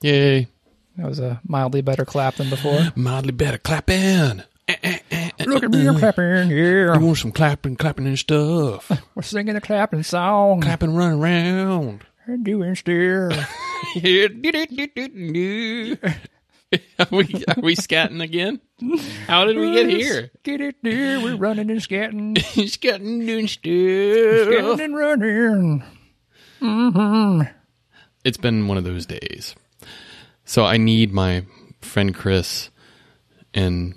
Yay. That was a mildly better clap than before. Mildly better clapping. Eh, eh, eh, Look at me, I'm clapping. Yeah, You want some clapping, clapping and stuff. we're singing a clapping song. clapping, running around. and doing still. are we are we scatting again? How did we get here? Get it there. We're running and scatting, scatting doing scatting and running. Mm-hmm. It's been one of those days. So I need my friend Chris and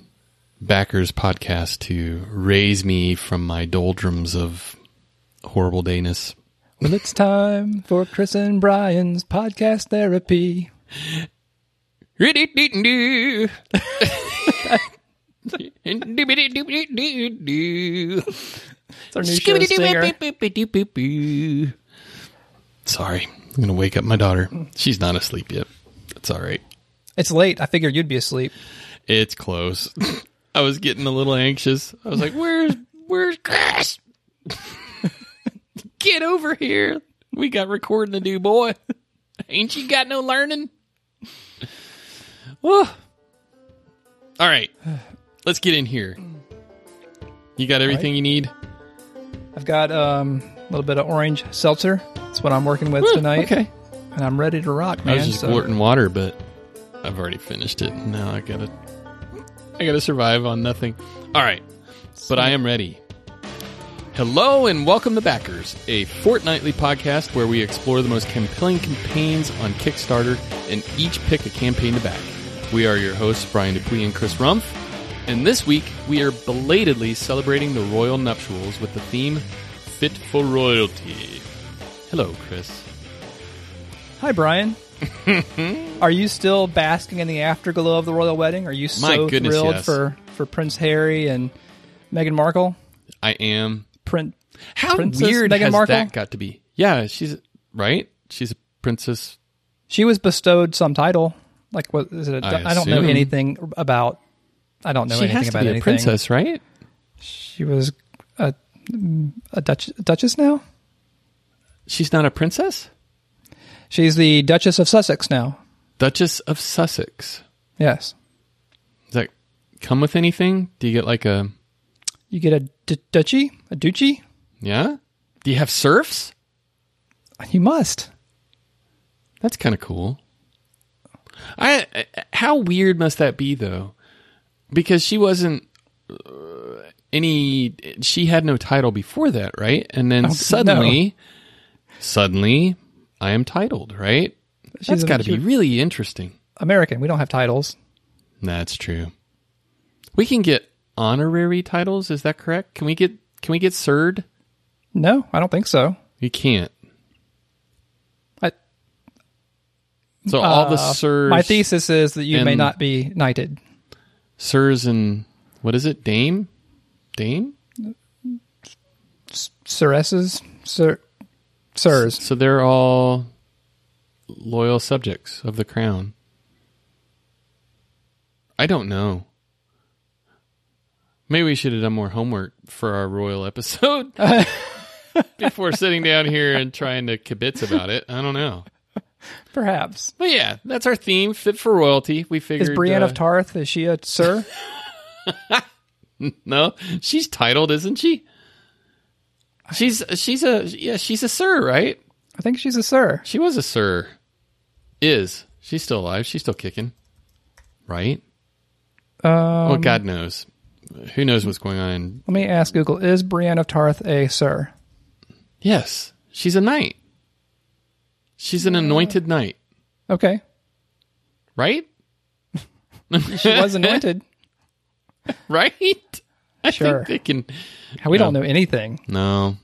Backers podcast to raise me from my doldrums of horrible dayness. Well, it's time for Chris and Brian's podcast therapy. It's our new show singer. Sorry, I'm gonna wake up my daughter. She's not asleep yet. That's all right. It's late. I figured you'd be asleep. It's close. I was getting a little anxious. I was like, "Where's Where's Chris? Get over here! We got recording to do, boy. Ain't you got no learning?" Whew. All right, let's get in here. You got everything you need. I've got um, a little bit of orange seltzer. That's what I'm working with Whew, tonight. Okay. And I'm ready to rock, man. I was just so- water, but I've already finished it. Now I gotta, I gotta survive on nothing. All right, but I am ready. Hello and welcome to Backers, a fortnightly podcast where we explore the most compelling campaigns on Kickstarter and each pick a campaign to back. We are your hosts, Brian Dupuy and Chris Rumpf, and this week we are belatedly celebrating the royal nuptials with the theme "Fit for Royalty." Hello, Chris. Hi, Brian. Are you still basking in the afterglow of the royal wedding? Are you My so goodness, thrilled yes. for, for Prince Harry and Meghan Markle? I am Prin- How Princess weird Meghan has Markle? that got to be? Yeah, she's right. She's a princess. She was bestowed some title. Like, what is it? I I I don't know assume. anything about. I don't know she anything has to about be a anything. princess, right? She was a, a Dutch, duchess now. She's not a princess. She's the Duchess of Sussex now. Duchess of Sussex. Yes, Does that come with anything? Do you get like a you get a d- duchy, a duchy. yeah? Do you have serfs? You must. That's kind of cool. I how weird must that be though? Because she wasn't uh, any she had no title before that, right? And then Oh, suddenly suddenly I am titled, right? She's That's got to be really interesting. American. We don't have titles. That's true. We can get honorary titles, is that correct? Can we get can we get sirred? No, I don't think so. You can't. I, So all the uh, sirs My thesis is that you may not be knighted. sirs and what is it? Dame? Dame? Siresses, sir, sirs. So they're all loyal subjects of the crown. I don't know. Maybe we should have done more homework for our royal episode before sitting down here and trying to kibitz about it. I don't know. Perhaps. But yeah, that's our theme, fit for royalty. We figured Is Brienne uh, of Tarth, is she a sir? No, she's titled, isn't she? She's she's a yeah, she's a sir, right? I think she's a sir. She was a sir. Is. She's still alive. She's still kicking. Right? Um, well, God knows. Who knows what's going on? Let me ask Google, is Brienne of Tarth a sir? Yes, she's a knight. She's an anointed knight, Okay. right? She was anointed. right? I Sure. think they can. we don't know anything. No,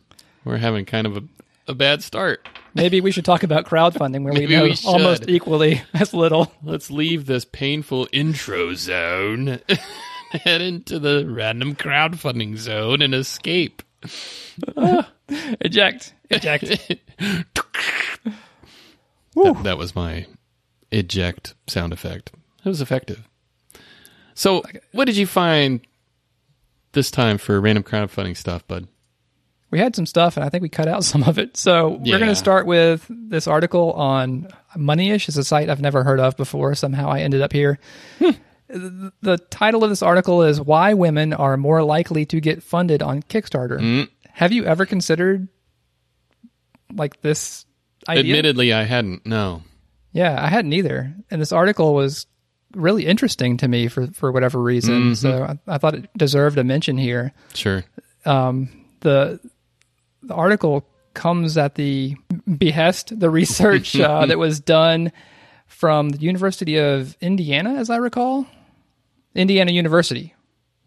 we're having kind of a, a bad start. Maybe we should talk about crowdfunding where we know we almost equally as little. Let's leave this painful intro zone, head into the random crowdfunding zone, and escape. Eject. Eject. That, that was my eject sound effect. It was effective. So, what did you find this time for random crowdfunding stuff, bud? We had some stuff, and I think we cut out some of it. So we're going to start with this article on Moneyish. is a site I've never heard of before. Somehow I ended up here. Hmm. the, the title of this article is "Why Women Are More Likely to Get Funded on Kickstarter." Hmm. Have you ever considered like this idea? Admittedly, I hadn't. No. Yeah, I hadn't either. And this article was really interesting to me for for whatever reason. Mm-hmm. So I, I thought it deserved a mention here. Sure. Um, the the article comes at the behest the research uh, that was done from the University of Indiana, as I recall, Indiana University.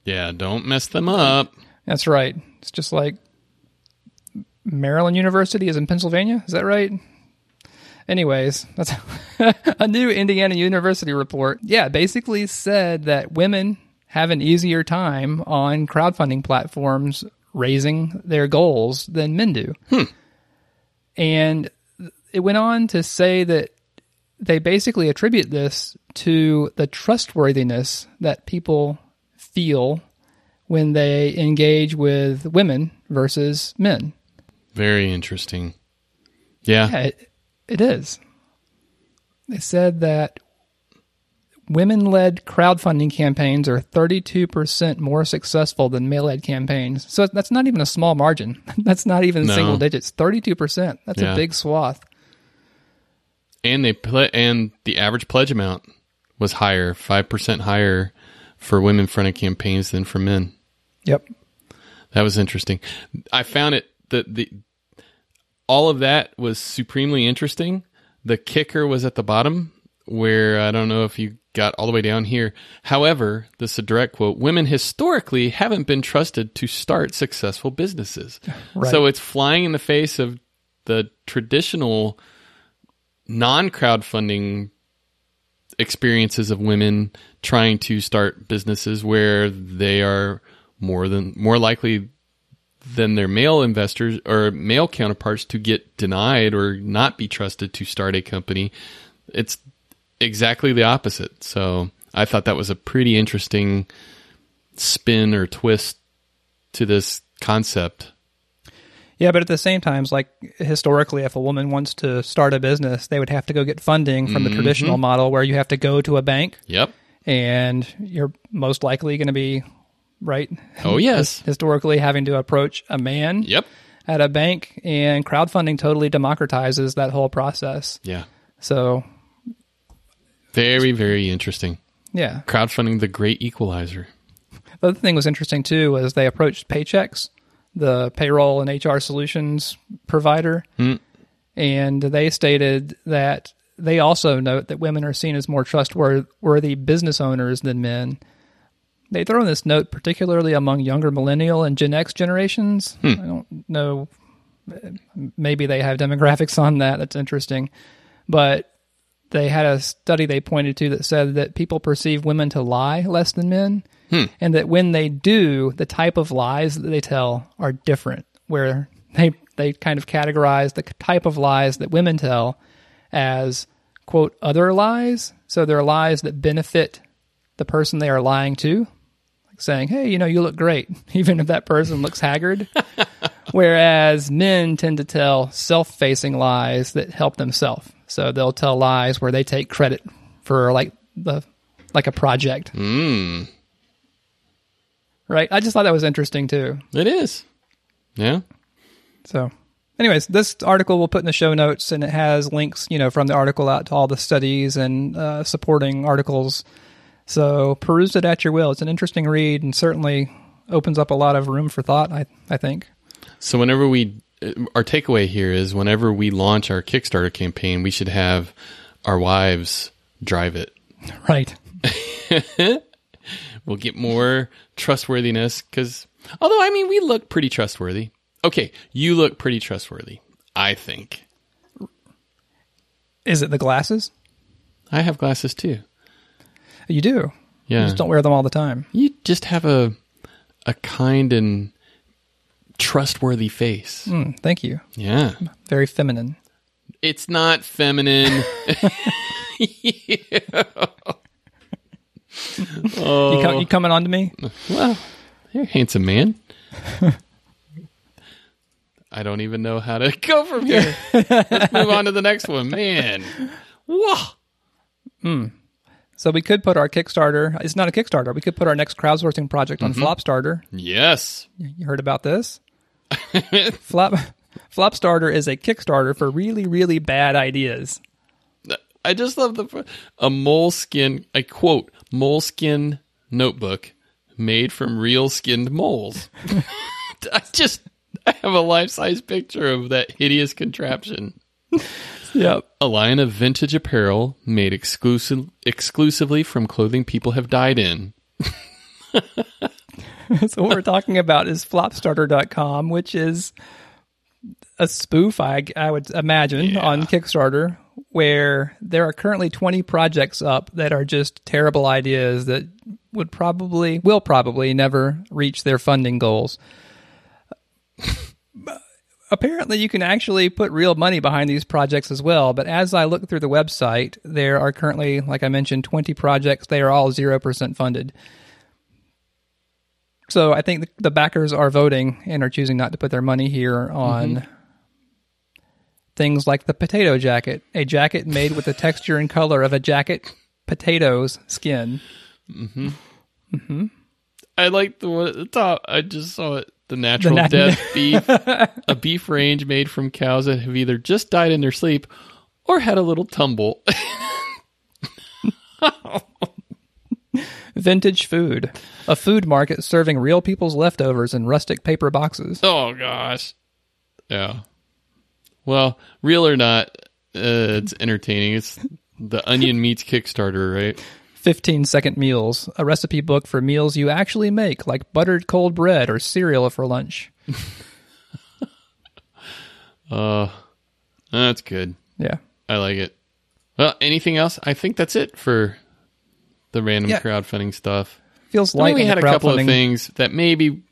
Yeah. Don't mess them up. That's right. It's just like Maryland University is in Pennsylvania. Is that right? Anyways, that's a new Indiana University report. Yeah, basically said that women have an easier time on crowdfunding platforms raising their goals than men do. Hmm. And it went on to say that they basically attribute this to the trustworthiness that people feel when they engage with women versus men. Very interesting. Yeah. Yeah, it, it is. They said that women led crowdfunding campaigns are 32% more successful than male led campaigns. So that's not even a small margin. That's not even No. single digits. 32%. That's Yeah. a big swath. And they ple- and the average pledge amount was higher, five percent higher for women fronted campaigns than for men. Yep. That was interesting. I found it that the all of that was supremely interesting. The kicker was at the bottom where I don't know if you got all the way down here. However, this is a direct quote. Women historically haven't been trusted to start successful businesses. Right. So it's flying in the face of the traditional non crowdfunding experiences of women trying to start businesses where they are more than more likely than their male investors or male counterparts to get denied or not be trusted to start a company. It's exactly the opposite. So I thought that was a pretty interesting spin or twist to this concept. Yeah, but at the same time, like historically, if a woman wants to start a business, they would have to go get funding from the mm-hmm. traditional model where you have to go to a bank Yep. and you're most likely going to be right Oh yes. historically having to approach a man Yep. at a bank and crowdfunding totally democratizes that whole process Yeah. so Very very interesting. yeah. Crowdfunding the great equalizer. the other thing was interesting too was they approached Paychex the payroll and hr solutions provider hmm. and they stated that they also note that women are seen as more trustworthy business owners than men. They throw in this note particularly among younger millennial and gen x generations. Hmm. I don't know maybe they have demographics on that. That's interesting. But they had a study they pointed to that said that people perceive women to lie less than men hmm. and that when they do the type of lies that they tell are different where they they kind of categorize the type of lies that women tell as quote other lies. So they're lies that benefit the person they are lying to like saying hey you know you look great even if that person looks haggard. Whereas men tend to tell self-facing lies that help themselves so they'll tell lies where they take credit for like the like a project Mm. right i just thought that was interesting too It is. Yeah. so anyways this article we'll put in the show notes and it has links you know from the article out to all the studies and uh, supporting articles so peruse it at your will it's an interesting read and certainly opens up a lot of room for thought i, I think So whenever we, our takeaway here is whenever we launch our Kickstarter campaign, we should have our wives drive it. right We'll get more trustworthiness because, although I mean, we look pretty trustworthy. Okay, you look pretty trustworthy. I think is it the glasses I have glasses too. you do you Yeah, just don't wear them all the time you just have a a kind and trustworthy face. Mm, thank you Yeah, very feminine it's not feminine. oh, you, com- you coming on to me well, you're a handsome man. I don't even know how to go from here. Let's move on to the next one. Man. Whoa. So we could put our Kickstarter. It's not a Kickstarter. We could put our next crowdsourcing project on Flopstarter. Yes. You heard about this? Flop Flopstarter is a Kickstarter for really, really bad ideas. I just love the a moleskin. I quote moleskin notebook made from real skinned moles. I just I have a life size picture of that hideous contraption. Yep. A line of vintage apparel made exclusive exclusively from clothing people have died in. so what we're talking about is flopstarter.com, which is a spoof, I, I would imagine, Yeah. on Kickstarter, where there are currently 20 projects up that are just terrible ideas that would probably, will probably never reach their funding goals. Apparently, you can actually put real money behind these projects as well. But as I look through the website, there are currently, like I mentioned, 20 projects. They are all 0% funded. So I think the, the backers are voting and are choosing not to put their money here on things like the potato jacket, a jacket made with the texture and color of a jacket potato's skin. Mm-hmm. Mm-hmm. I like the one at the top. I just saw it. The natural nat- death beef, a beef range made from cows that have either just died in their sleep or had a little tumble. Vintage food, a food market serving real people's leftovers in rustic paper boxes. oh gosh, yeah. Well, real or not, uh, it's entertaining. It's the Onion Meets Kickstarter, right? 15 second meals, a recipe book for meals you actually make, like buttered cold bread or cereal for lunch. Uh, that's good. Yeah. I like it. Well, anything else? I think that's it for the random Yeah. crowdfunding stuff. Feels like we had a couple of things that maybe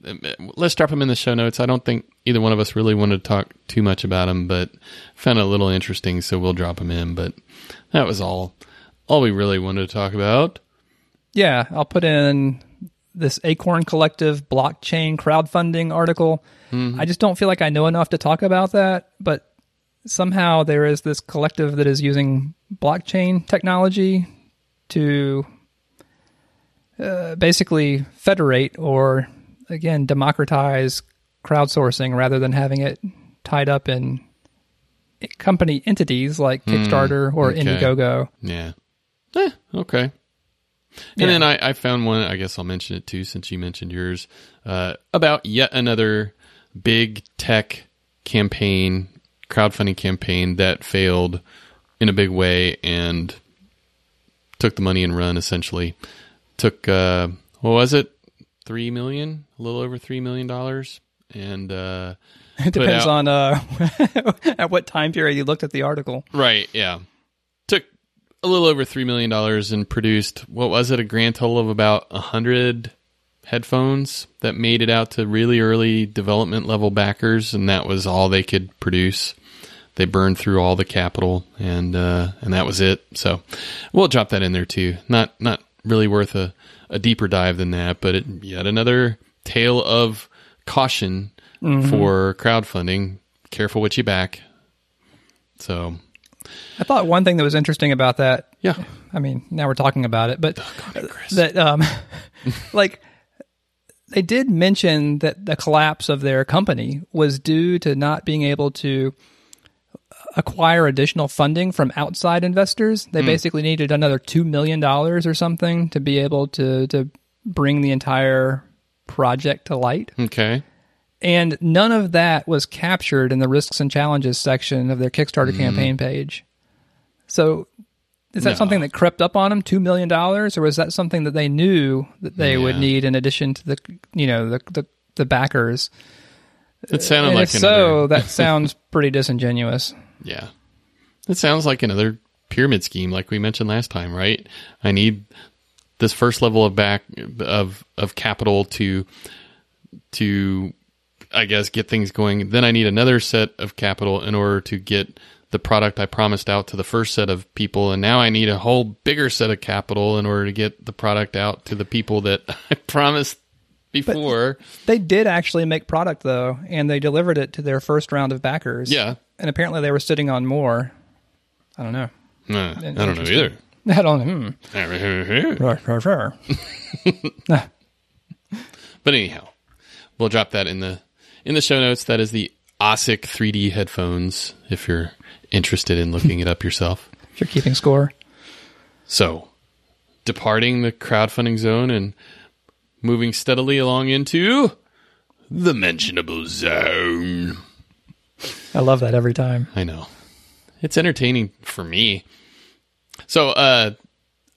let's drop them in the show notes. I don't think either one of us really wanted to talk too much about them, but found it a little interesting, so we'll drop them in. But that was all, all we really wanted to talk about. Yeah, I'll put in this Acorn Collective blockchain crowdfunding article. Mm-hmm. I just don't feel like I know enough to talk about that, but somehow there is this collective that is using blockchain technology to uh, basically federate or, again, democratize crowdsourcing rather than having it tied up in company entities like Kickstarter or okay. Indiegogo. Yeah. Eh, okay. And Yeah. then I, I found one, I guess I'll mention it too, since you mentioned yours, uh, about yet another big tech campaign, crowdfunding campaign that failed in a big way and took the money and run essentially. Took, uh, what was it? Three million, a little over three million dollars. And, uh, It depends out- on uh, at what time period you looked at the article. Right, yeah. Took a little over $3 million and produced, what was it, a grand total of about a 100 headphones that made it out to really early development level backers, and that was all they could produce. They burned through all the capital, and uh, and that was it. So we'll drop that in there too. Not not really worth a, a deeper dive than that, but it, yet another tale of caution for crowdfunding. Careful what you back. So I thought one thing that was interesting about that. yeah, I mean, now we're talking about it, but Chris. that um, like they did mention that the collapse of their company was due to not being able to acquire additional funding from outside investors. They basically needed another two million dollars or something to be able to to bring the entire project to light. Okay. And none of that was captured in the risks and challenges section of their Kickstarter Mm-hmm. campaign page. So is that No. something that crept up on them, $2 million? Or was that something that they knew that they would need in addition to the, you know, the, the, the backers? It sounded And like if so, that sounds pretty disingenuous. Yeah. It sounds like another pyramid scheme, like we mentioned last time, right? I need this first level of back of of capital to to I guess get things going. Then I need another set of capital in order to get the product I promised out to the first set of people, and now I need a whole bigger set of capital in order to get the product out to the people that I promised before. They did actually make product though, and they delivered it to their first round of backers. Yeah. and apparently they were sitting on more. I don't know. I don't know either. I don't. Hmm. But anyhow, we'll drop that in the in the show notes. That is the OSSIC 3D headphones. If you're interested in looking it up yourself. If you're keeping score. So, departing the crowdfunding zone and moving steadily along into the mentionable zone. I love that every time. I know. It's entertaining for me. So, uh,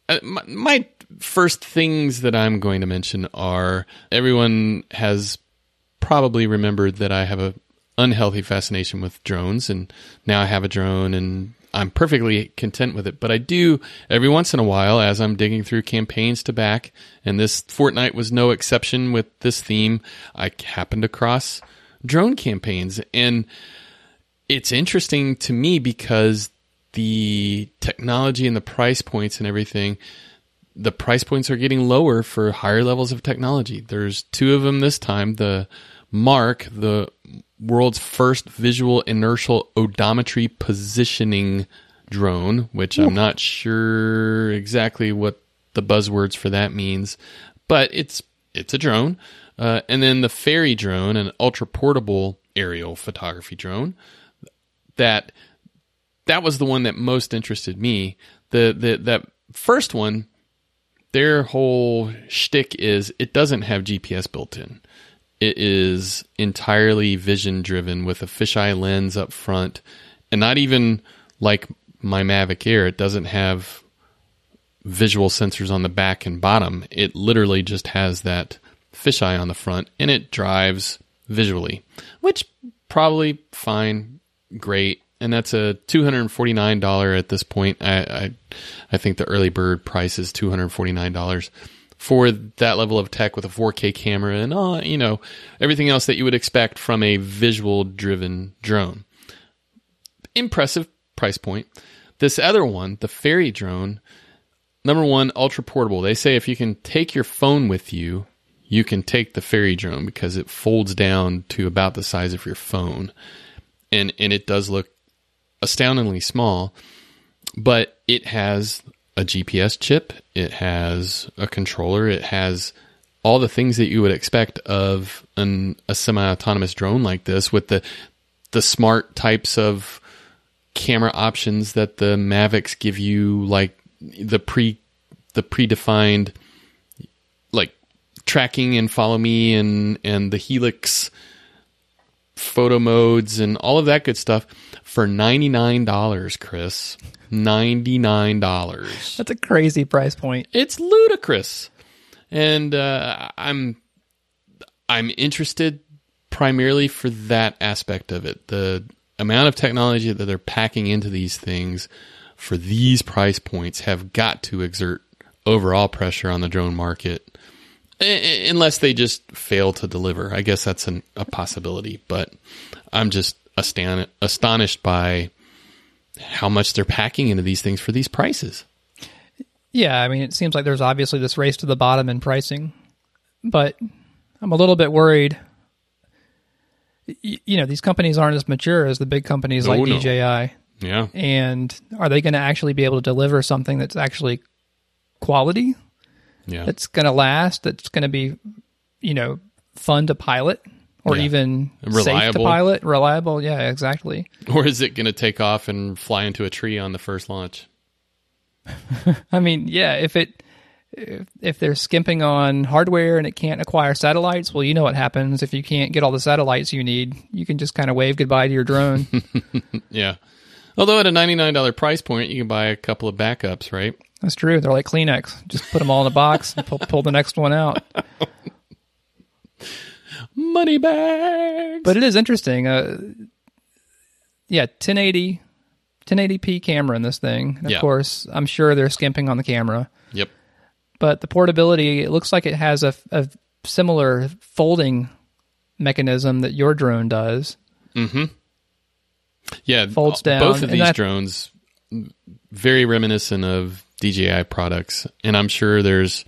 uh, my, my first things that I'm going to mention are everyone has probably remembered that I have a unhealthy fascination with drones, and now I have a drone, and I'm perfectly content with it. But I do every once in a while, as I'm digging through campaigns to back, and this fortnight was no exception with this theme. I happened across drone campaigns, and it's interesting to me because the technology and the price points and everything the price points are getting lower for higher levels of technology there's two of them this time the mark the world's first visual inertial odometry positioning drone which i'm not sure exactly what the buzzwords for that means but it's it's a drone uh, and then the fairy drone an ultra portable aerial photography drone that that was the one that most interested me. The the that first one, their whole shtick is it doesn't have GPS built in. It is entirely vision driven with a fisheye lens up front, and not even like my Mavic Air. It doesn't have visual sensors on the back and bottom. It literally just has that fisheye on the front, and it drives visually, which probably fine, great and that's a two hundred and forty nine dollar at this point. I, I I think the early bird price is two hundred forty nine dollars for that level of tech with a 4K camera and uh, you know everything else that you would expect from a visual driven drone. Impressive price point. This other one, the Fairy drone, number one, ultra portable. They say if you can take your phone with you, you can take the Fairy drone because it folds down to about the size of your phone, and and it does look astoundingly small, but it has a GPS chip, it has a controller, it has all the things that you would expect of an, a semi-autonomous drone like this with the the smart types of camera options that the Mavics give you like the pre the predefined like tracking and follow me and and the helix photo modes and all of that good stuff for $99, Chris. $99. That's a crazy price point. It's ludicrous. And uh, I'm I'm interested primarily for that aspect of it. The amount of technology that they're packing into these things for these price points have got to exert overall pressure on the drone market unless they just fail to deliver. I guess that's an, a possibility, but I'm just astan- astonished by how much they're packing into these things for these prices. Yeah, I mean, it seems like there's obviously this race to the bottom in pricing, but I'm a little bit worried. You know, these companies aren't as mature as the big companies like no. DJI. Yeah. And are they going to actually be able to deliver something that's actually quality, Yeah. that's going to last, that's going to be, you know, fun to pilot or Yeah. even safe to pilot, reliable? Yeah, exactly. or is it going to take off and fly into a tree on the first launch? I mean, yeah, if it if, if they're skimping on hardware and it can't acquire satellites, well, you know what happens if you can't get all the satellites you need. You can just kind of wave goodbye to your drone. Yeah. Although at a $99 price point, you can buy a couple of backups, right? That's true. They're like Kleenex. Just put them all in a box and pull, pull the next one out. Money bags. But it is interesting. Uh, yeah, 1080, 1080p camera in this thing. And of Yeah. course, I'm sure they're skimping on the camera. Yep. But the portability, it looks like it has a, a similar folding mechanism that your drone does. Mm-hmm. Yeah. Folds down, Both of these that- drones very reminiscent of DJI products, and I'm sure there's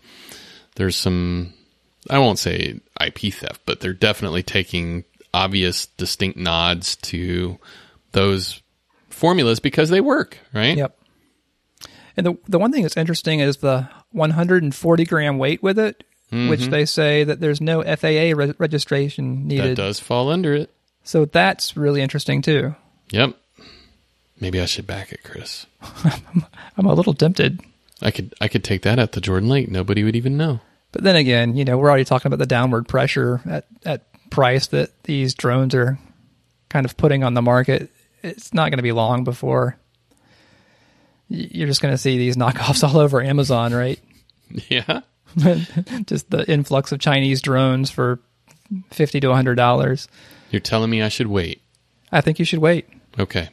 there's some I won't say IP theft, but they're definitely taking obvious, distinct nods to those formulas because they work, right? Yep. And the the one thing that's interesting is the 140 gram weight with it, Mm-hmm. which they say that there's no FAA re- registration That does fall under it. So that's really interesting too. Yep. Maybe I should back it, Chris. I'm a little tempted. I could I could take that at the Jordan Lake. Nobody would even know. But then again, you know, we're already talking about the downward pressure at, at price that these drones are kind of putting on the market. It's not going to be long before you're just going to see these knockoffs all over Amazon, right? Yeah. just the influx of Chinese drones for 50 to $100. You're telling me I should wait. I think you should wait. Okay.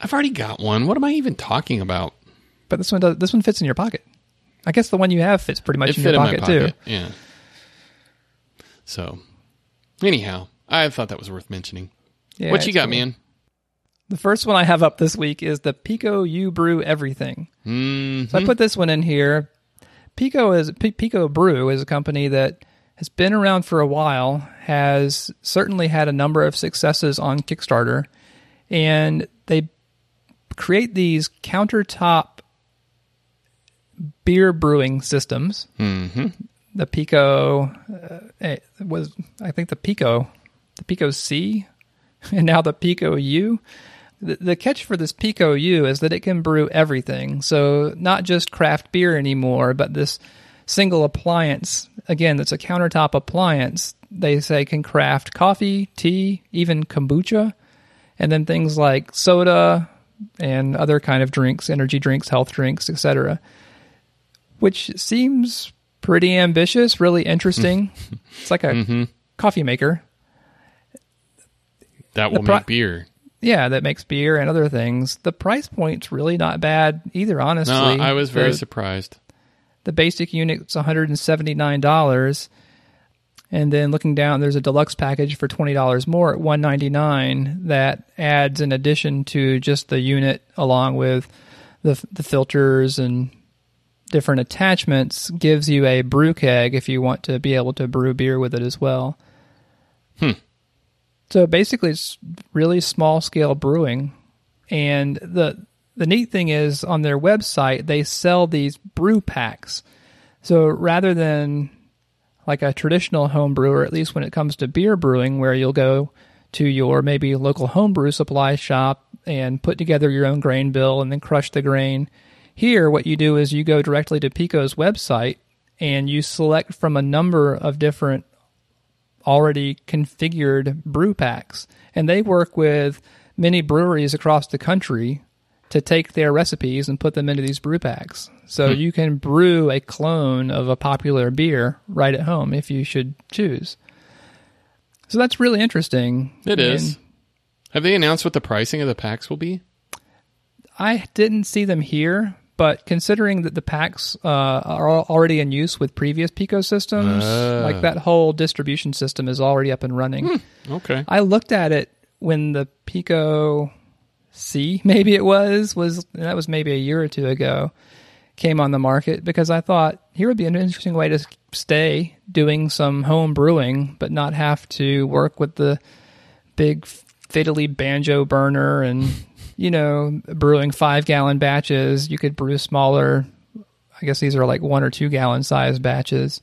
I've already got one. What am I even talking about? But this one does, this one fits in your pocket. I guess the one you have fits pretty much It in your in pocket, too. Yeah. So, anyhow, I thought that was worth mentioning. Yeah, what you got, cool. man? The first one I have up this week is the Pico U Brew Everything. Mm, So I put this one in here. Pico is P- Pico Brew is a company that has been around for a while, has certainly had a number of successes on Kickstarter, and they create these countertop beer brewing systems. hmm The Pico uh, eh, was, I think, the Pico, the Pico C, and now the Pico U. The, the catch for this Pico U is that it can brew everything. So not just craft beer anymore, but this single appliance, again, that's a countertop appliance, they say can craft coffee, tea, even kombucha, and then things like soda and other kind of drinks, energy drinks, health drinks, etc. Which seems pretty ambitious, really interesting. it's like a Mm-hmm. coffee maker. That will make beer. Yeah, that makes beer and other things. The price point's really not bad either, honestly. No, I was very The- surprised. the basic unit's $179 and then looking down there's a deluxe package for $20 more at 199 that adds in addition to just the unit along with the the filters and different attachments gives you a brew keg if you want to be able to brew beer with it as well. Hmm. So basically it's really small scale brewing and the the neat thing is on their website they sell these brew packs. So rather than like a traditional home brewer, at least when it comes to beer brewing, where you'll go to your maybe local homebrew supply shop and put together your own grain bill and then crush the grain. Here, what you do is you go directly to Pico's website and you select from a number of different already configured brew packs. And they work with many breweries across the country to take their recipes and put them into these brew packs. So hmm. you can brew a clone of a popular beer right at home if you should choose. So that's really interesting. It is. And Have they announced what the pricing of the packs will be? I didn't see them here, but considering that the packs uh, are already in use with previous Pico systems, Ah. like that whole distribution system is already up and running. Okay. I looked at it when the Pico C, maybe it was, was that was maybe a year or two ago, came on the market because I thought here would be an interesting way to stay doing some home brewing, but not have to work with the big fiddly banjo burner and you know brewing five gallon batches. You could brew smaller. I guess these are like one or two gallon size batches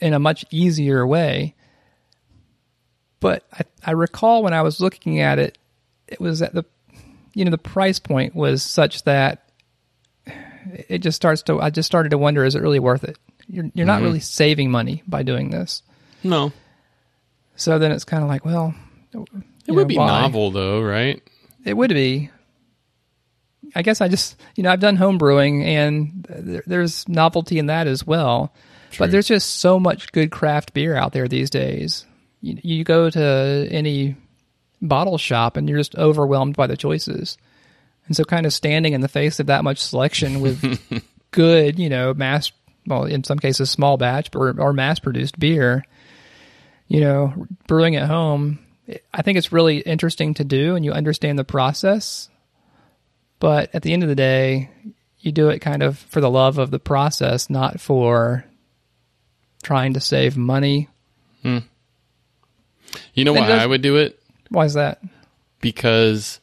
in a much easier way but I, I recall when I was looking at it, it was at the, you know, the price point was such that it just starts to, I just started to wonder, is it really worth it? You're, you're not mm-hmm. really saving money by doing this. No. So then it's kind of like, well, It would be novel, though, right? It would be. I guess I just, you know, I've done home brewing and there, there's novelty in that as well. True. But there's just so much good craft beer out there these days. You, you go to any bottle shop and you're just overwhelmed by the choices. And so, kind of standing in the face of that much selection with good, you know, mass, well, in some cases, small batch or, or mass produced beer, you know, brewing at home, I think it's really interesting to do and you understand the process. But at the end of the day, you do it kind of for the love of the process, not for trying to save money. Hmm. You know And why does- I would do it? Why is that? Because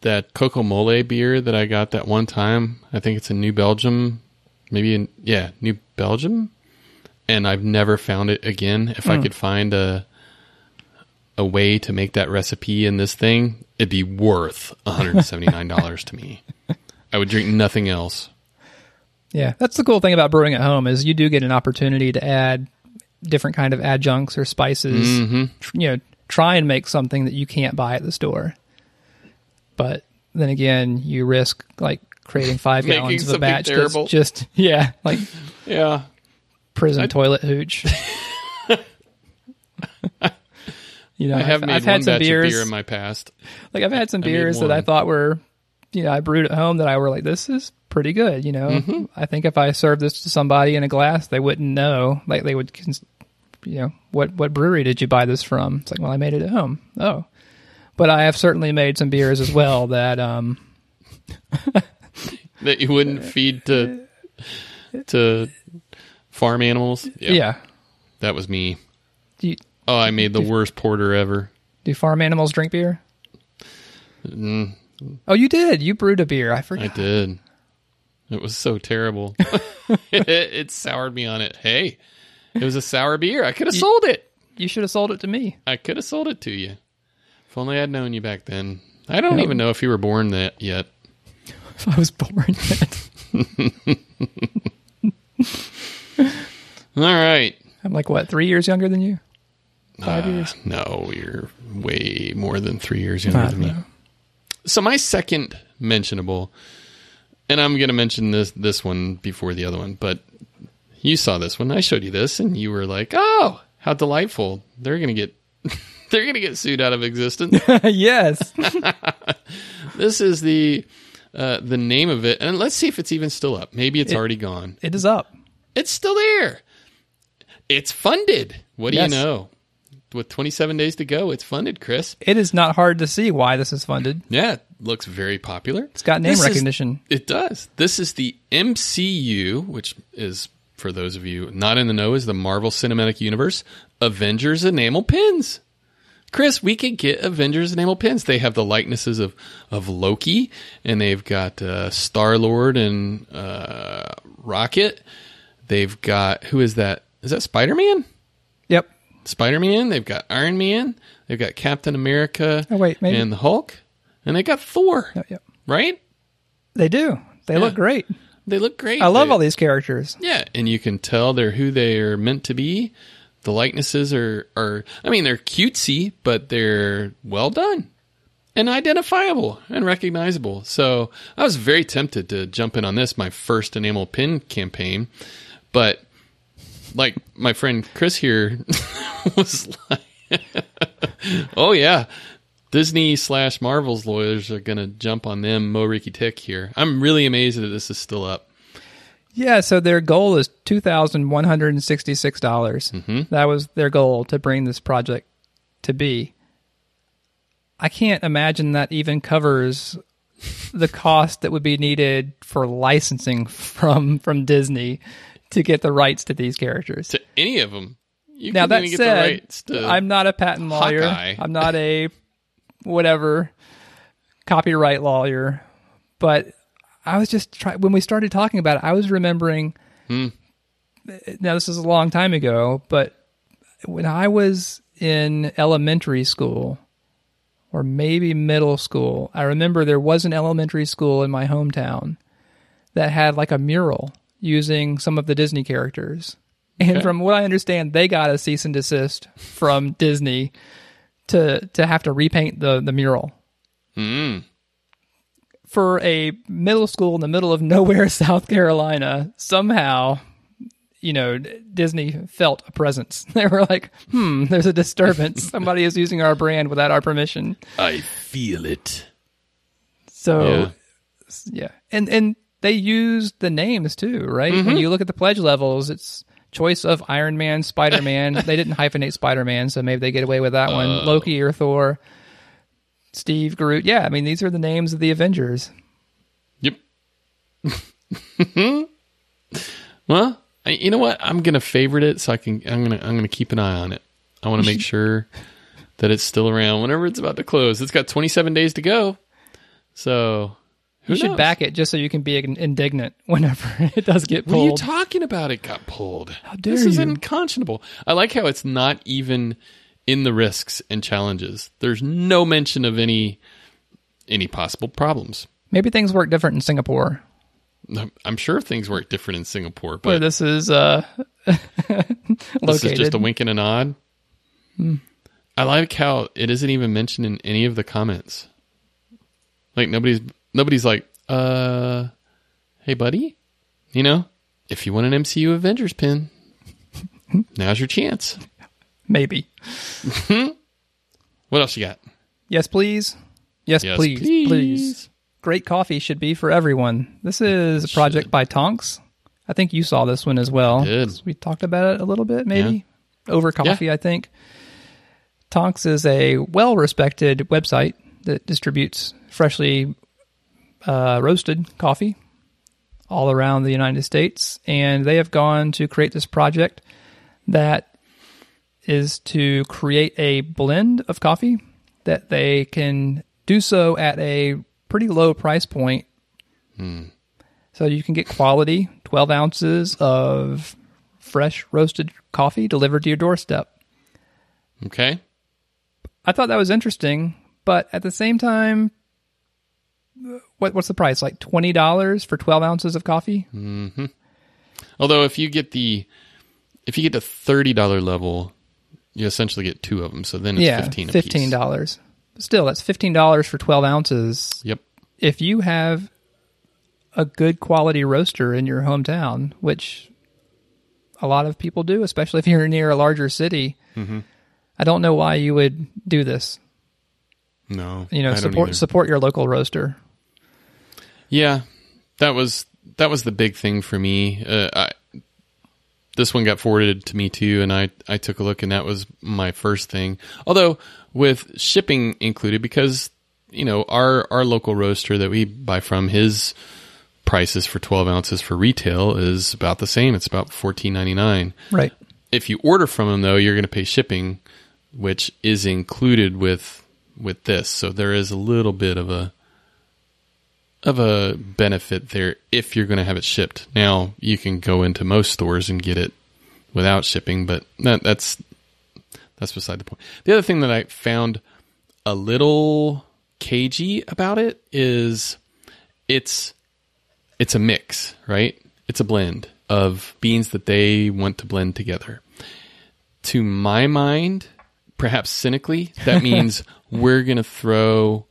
that Cocoa Molé beer that I got that one time, I think it's in New Belgium, maybe in yeah, New Belgium, and I've never found it again. If I hmm. could find a a way to make that recipe in this thing, it'd be worth $179 to me. I would drink nothing else. Yeah, that's the cool thing about brewing at home is you do get an opportunity to add different kind of adjuncts or spices. Mm-hmm. Tr- You know, try and make something that you can't buy at the store. But then again, you risk like creating five gallons of a batch terrible. that's just yeah, like Yeah. prison toilet hooch. you know, I have I've, made I've had some beers. beer in my past. like I've had some I beers that I thought were, you know, I brewed at home that I were like, this is pretty good. You know, Mm-hmm. I think if I served this to somebody in a glass, they wouldn't know. Like they would, you know, what what brewery did you buy this from? It's like, well, I made it at home. Oh, but I have certainly made some beers as well that, um, that you wouldn't feed to to farm animals. yeah. that was me. Do, you, Oh, I made the worst porter ever. do farm animals drink beer? Mm. Oh, you did. You brewed a beer. I forgot. I did. It was so terrible. it, it soured me on it. Hey, it was a sour beer. I could have sold it. You should have sold it to me. I could have sold it to you. If only I'd known you back then. I don't No. even know if you were born that yet. If I was born yet. All right. I'm like what, three years younger than you? Five Uh, years. No, you're way more than three years younger I than me. So my second mentionable, and I'm going to mention this this one before the other one, but you saw this one. I showed you this, and you were like, "Oh, how delightful! They're going to get they're going to get sued out of existence." yes. this is the uh, the name of it, and let's see if it's even still up. Maybe it's already gone. It is up. It's still there. It's funded. What do Yes. you know? With 27 days to go, it's funded, Chris. It is not hard to see why this is funded. Yeah, it looks very popular. It's got name This is- recognition. it does. This is the MCU, which is for those of you not in the know, is the Marvel Cinematic Universe Avengers enamel pins. Chris, we could get Avengers enamel pins. They have the likenesses of of Loki, and they've got uh, Star Lord and uh, Rocket. They've got who is that? Is that Spider Man? Spider Man. They've got Iron Man. They've got Captain America. Oh, wait, maybe- and the Hulk, and they got Thor. Yep. Right? They do. They look great. They look great. I love They- all these characters. Yeah, and you can tell they're who they are meant to be. The likenesses are are I mean they're cutesy, but they're well done and identifiable and recognizable. So I was very tempted to jump in on this, my first enamel pin campaign, but like my friend Chris here was like, "Oh yeah, Disney slash Marvel's lawyers are gonna jump on them, Mo Ricky Tick here." I'm really amazed that this is still up. Yeah, so their goal is two thousand one hundred and sixty-six dollars. Mm-hmm. That was their goal to bring this project to be. I can't imagine that even covers the cost that would be needed for licensing from from Disney to get the rights to these characters. to any of them. You now that even get the said, rights to. I'm not a patent lawyer. Hawkeye. I'm not a whatever copyright lawyer, but I was just trying when we started talking about it. I was remembering. Hmm. Now this is a long time ago, but when I was in elementary school or maybe middle school, I remember there was an elementary school in my hometown that had like a mural using some of the Disney characters. And Okay. from what I understand, they got a cease and desist from Disney to to have to repaint the the mural. Mm. For a middle school in the middle of nowhere, South Carolina, somehow, you know, Disney felt a presence. They were like, "Hmm, there's a disturbance. Somebody is using our brand without our permission." I feel it. So Yeah. yeah, and and they used the names too, right? When mm-hmm. you look at the pledge levels, it's choice of Iron Man, Spider Man. they didn't hyphenate Spider Man, so maybe they get away with that one. Oh. Loki or Thor, Steve, Groot. Yeah, I mean these are the names of the Avengers. Yep. well, I, you know what? I'm gonna favorite it so I can. I'm gonna I'm gonna keep an eye on it. I want to make sure that it's still around whenever it's about to close. It's got 27 days to go, so who You should knows? back it just so you can be indignant whenever it does get What are you talking about? It got pulled. How dare this is unconscionable. I like how it's not even in the risks and challenges. There's no mention of any any possible problems. Maybe things work different in Singapore, I'm sure things work different in Singapore, where but this is uh, this is just a wink and a nod. Hmm. I like how it isn't even mentioned in any of the comments. Like nobody's nobody's like, uh, hey buddy, you know, if you want an MCU Avengers pin, now's your chance. Maybe. What else you got? Yes, please. Yes, Yes, please, please. please. Great coffee should be for everyone. This is a project by Tonks. I think you saw this one as well. We talked about it a little bit, maybe over coffee. I think Tonks is a well-respected website that distributes freshly uh, roasted coffee all around the United States, and they have gone to create this project that is to create a blend of coffee that they can do so at a pretty low price point. So you can get quality 12 ounces of fresh roasted coffee delivered to your doorstep. Okay. I thought that was interesting, but at the same time, what what's the price? Like twenty dollars for twelve ounces of coffee? Although if you get the if you get the thirty dollar level, you essentially get two of them. So then it's yeah, fifteen. fifteen dollars. Still, that's fifteen dollars for twelve ounces. Yep. If you have a good quality roaster in your hometown, which a lot of people do, especially if you're near a larger city, Mm-hmm. I don't know why you would do this. No. You know, support either. support your local roaster. Yeah, that was that was the big thing for me. Uh, I, this one got forwarded to me too, and I I took a look, and that was my first thing. Although with shipping included, because you know our our local roaster that we buy from, his prices for twelve ounces for retail is about the same. It's about fourteen ninety nine. Right. If you order from him though, you're going to pay shipping, which is included with with this. So there is a little bit of a of a benefit there if you're going to have it shipped. Now you can go into most stores and get it without shipping, but that, that's that's beside the point. The other thing that I found a little cagey about it is it's it's a mix, right? It's a blend of beans that they want to blend together. To my mind, perhaps cynically, that means we're going to throw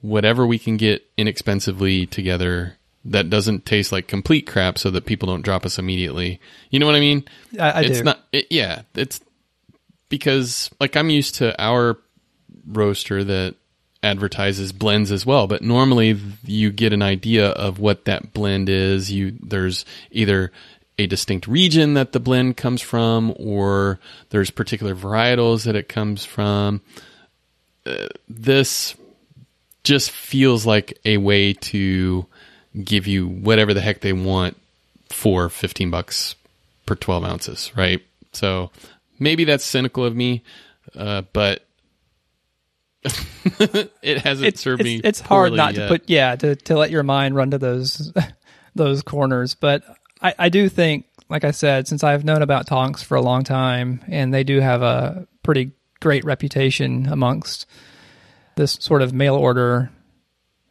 whatever we can get inexpensively together that doesn't taste like complete crap so that people don't drop us immediately. You know what I mean? I, I it's do. not it, yeah, it's because like I'm used to our roaster that advertises blends as well, but normally you get an idea of what that blend is. You there's either a distinct region that the blend comes from or there's particular varietals that it comes from. Uh, this just feels like a way to give you whatever the heck they want for 15 bucks per 12 ounces, right? So maybe that's cynical of me, uh, but it hasn't it's, served it's, me. it's hard not yet. to put yeah to, to let your mind run to those those corners but I, I do think like i said since i've known about tonks for a long time and they do have a pretty great reputation amongst this sort of mail order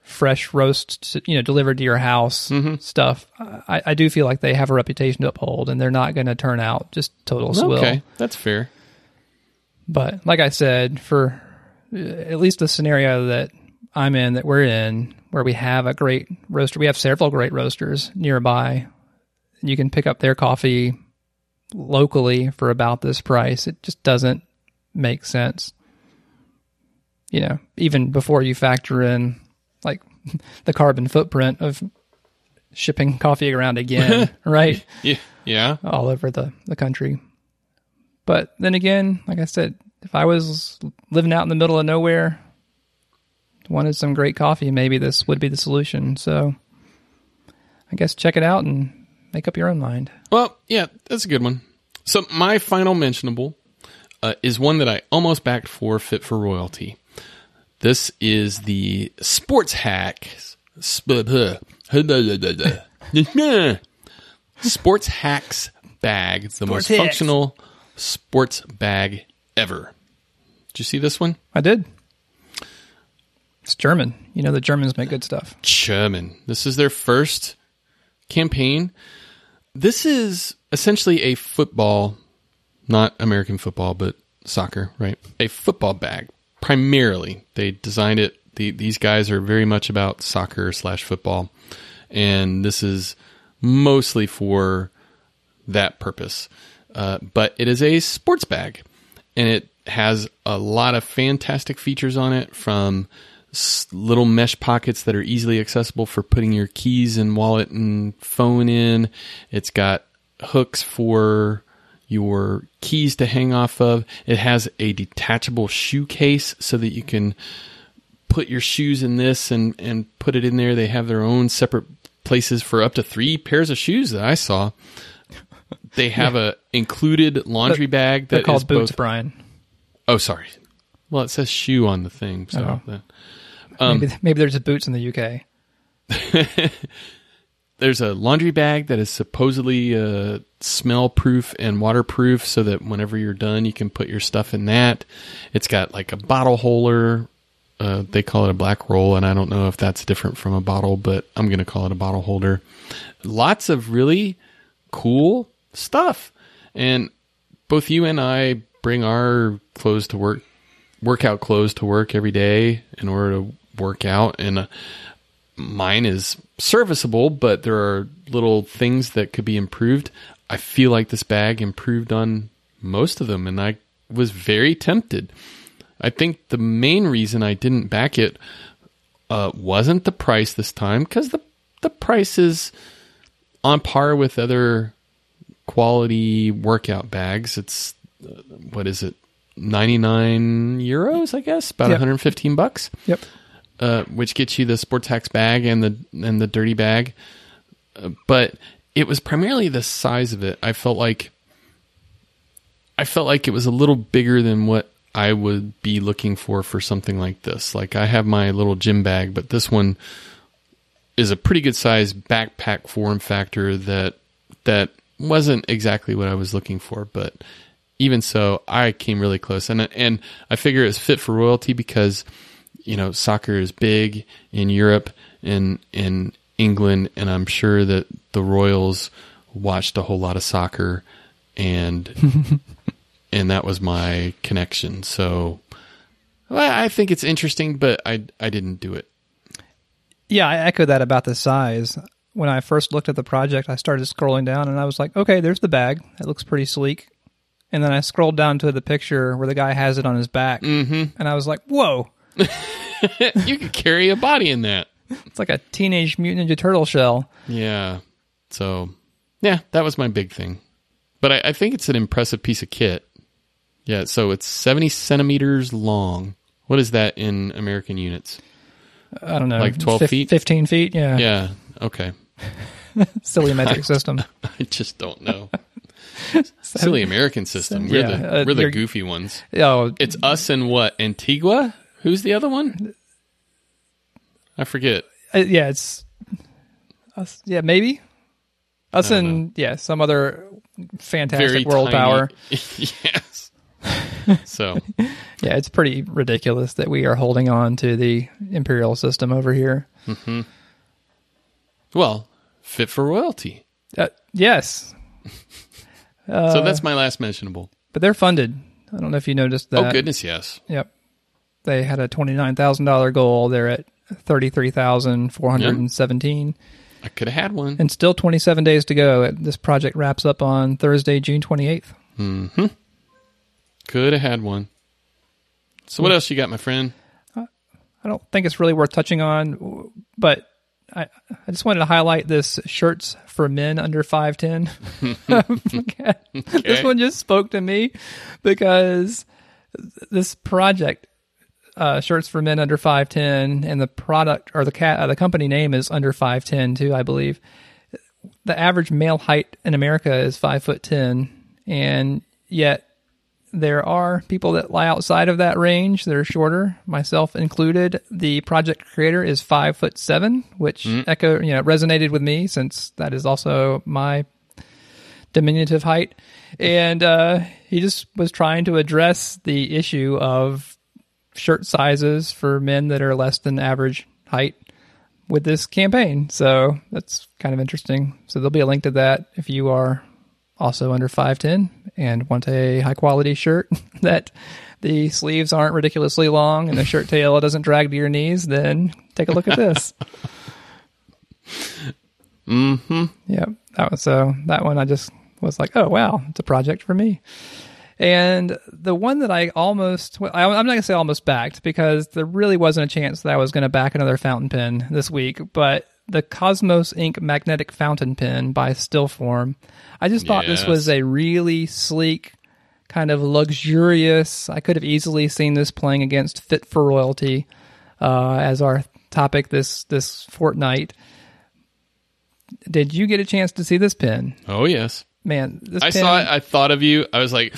fresh roast you know delivered to your house Mm-hmm. stuff I, I do feel like they have a reputation to uphold and they're not going to turn out just total swill Okay, that's fair. but like I said, for uh, at least the scenario that I'm in, that we're in, where we have a great roaster, we have several great roasters nearby. You can pick up their coffee locally for about this price. It just doesn't make sense. You know, even before you factor in like the carbon footprint of shipping coffee around again, right? Yeah, yeah. all over the, the country. But then again, like I said, if I was living out in the middle of nowhere, wanted some great coffee, maybe this would be the solution. So I guess check it out and make up your own mind. Well, yeah, that's a good one. So my final mentionable uh, is one that I almost backed for Fit for Royalty. This is the Sports Hack. Sports Hacks bag. It's the Sports most Hacks. functional sports bag ever. Did you see this one? I did. It's German. You know the Germans make good stuff. German. This is their first campaign. This is essentially a football, not American football, but soccer, right? A football bag. Primarily, they designed it. The, these guys are very much about soccer slash football, and this is mostly for that purpose. Uh, but it is a sports bag, and it has a lot of fantastic features on it from little mesh pockets that are easily accessible for putting your keys and wallet and phone in. It's got hooks for your keys to hang off of. It has a detachable shoe case so that you can put your shoes in this and, and put it in there. They have their own separate places for up to three pairs of shoes that I saw. They have a included laundry bag They're that is called boots, both. Brian. Oh, sorry. Well, it says shoe on the thing. So Oh. that- Um, maybe maybe there's a boots in the UK. there's a laundry bag that is supposedly uh, smell proof and waterproof so that whenever you're done you can put your stuff in that. It's got like a bottle holder. Uh, they call it a black roll and i don't know if that's different from a bottle but i'm going to call it a bottle holder. Lots of really cool stuff. And both you and i bring our clothes to work workout clothes to work every day in order to work out and uh, mine is serviceable, but there are little things that could be improved. I feel like this bag improved on most of them, and I was very tempted. I think the main reason I didn't back it uh, wasn't the price this time, because the the price is on par with other quality workout bags. It's uh, what is it, ninety nine euros? I guess about Yep. one hundred fifteen bucks Yep. Uh, which gets you the sports hacks bag and the and the dirty bag. Uh, but it was primarily the size of it. I felt like I felt like it was a little bigger than what I would be looking for for something like this. Like I have my little gym bag, but this one is a pretty good size backpack form factor that that wasn't exactly what I was looking for, but even so, I came really close, and and I figure it's fit for royalty because you know soccer is big in Europe and in England, and I'm sure that the Royals watched a whole lot of soccer, and and that was my connection. So well, I think it's interesting, but I I didn't do it. Yeah, I echo that about the size. When I first looked at the project, I started scrolling down and I was like, okay, there's the bag. It looks pretty sleek. And then I scrolled down to the picture where the guy has it on his back. Mm-hmm. And I was like, whoa, you could carry a body in that. it's like a Teenage Mutant Ninja Turtle shell. Yeah. So, yeah, that was my big thing. But I, I think it's an impressive piece of kit. Yeah. So it's 70 centimeters long. What is that in American units? I don't know. Like 12 fif- feet? 15 feet? Yeah. Yeah. Okay. Silly metric system. I just don't know. Silly American system. We're, Yeah, the, uh, we're the goofy ones. Oh, It's us and what? Antigua? Who's the other one? I forget. uh, yeah, it's us. Yeah, maybe us and yeah, some other fantastic Very world tiny- power. yes. so, Yeah, it's pretty ridiculous that we are holding on to the imperial system over here. Hmm. well, fit for royalty. Uh, yes, so that's my last mentionable. but they're funded. I don't know if you noticed that. oh, goodness, yes. Yep. They had a twenty nine thousand dollar goal. They're at thirty three thousand four hundred and seventeen, I could have had one. and still twenty seven days to go. This project wraps up on Thursday, June twenty eighth. Mm-hmm. Could have had one. So what hmm. else you got, my friend? Uh, I don't think it's really worth touching on, but I, I just wanted to highlight this shirts for men under 5'10. This one just spoke to me because this project, uh, shirts for men under 5'10, and the product or the cat, uh, the company name is under 5'10 too, I believe. the average male height in America is five foot ten, and yet there are people that lie outside of that range that are shorter, myself included. The project creator is five foot seven, which echo you know resonated with me since that is also my diminutive height, and uh, he just was trying to address the issue of shirt sizes for men that are less than average height with this campaign. So that's kind of interesting. So there'll be a link to that if you are also under 5'10 and want a high quality shirt that the sleeves aren't ridiculously long and the shirt tail doesn't drag to your knees, then take a look at this. Mm-hmm. Yeah, that was so that one I just was like, oh wow, it's a project for me. And the one that I almost, I, I'm not gonna say almost backed because there really wasn't a chance that I was gonna back another fountain pen this week. But the Cosmos Ink magnetic fountain pen by Stilform, I just thought this was a really sleek, kind of luxurious. I could have easily seen this playing against Fit for Royalty uh, as our topic this this fortnight. Did you get a chance to see this pen? Oh yes. Man, this I pen, saw it. I thought of you. I was like,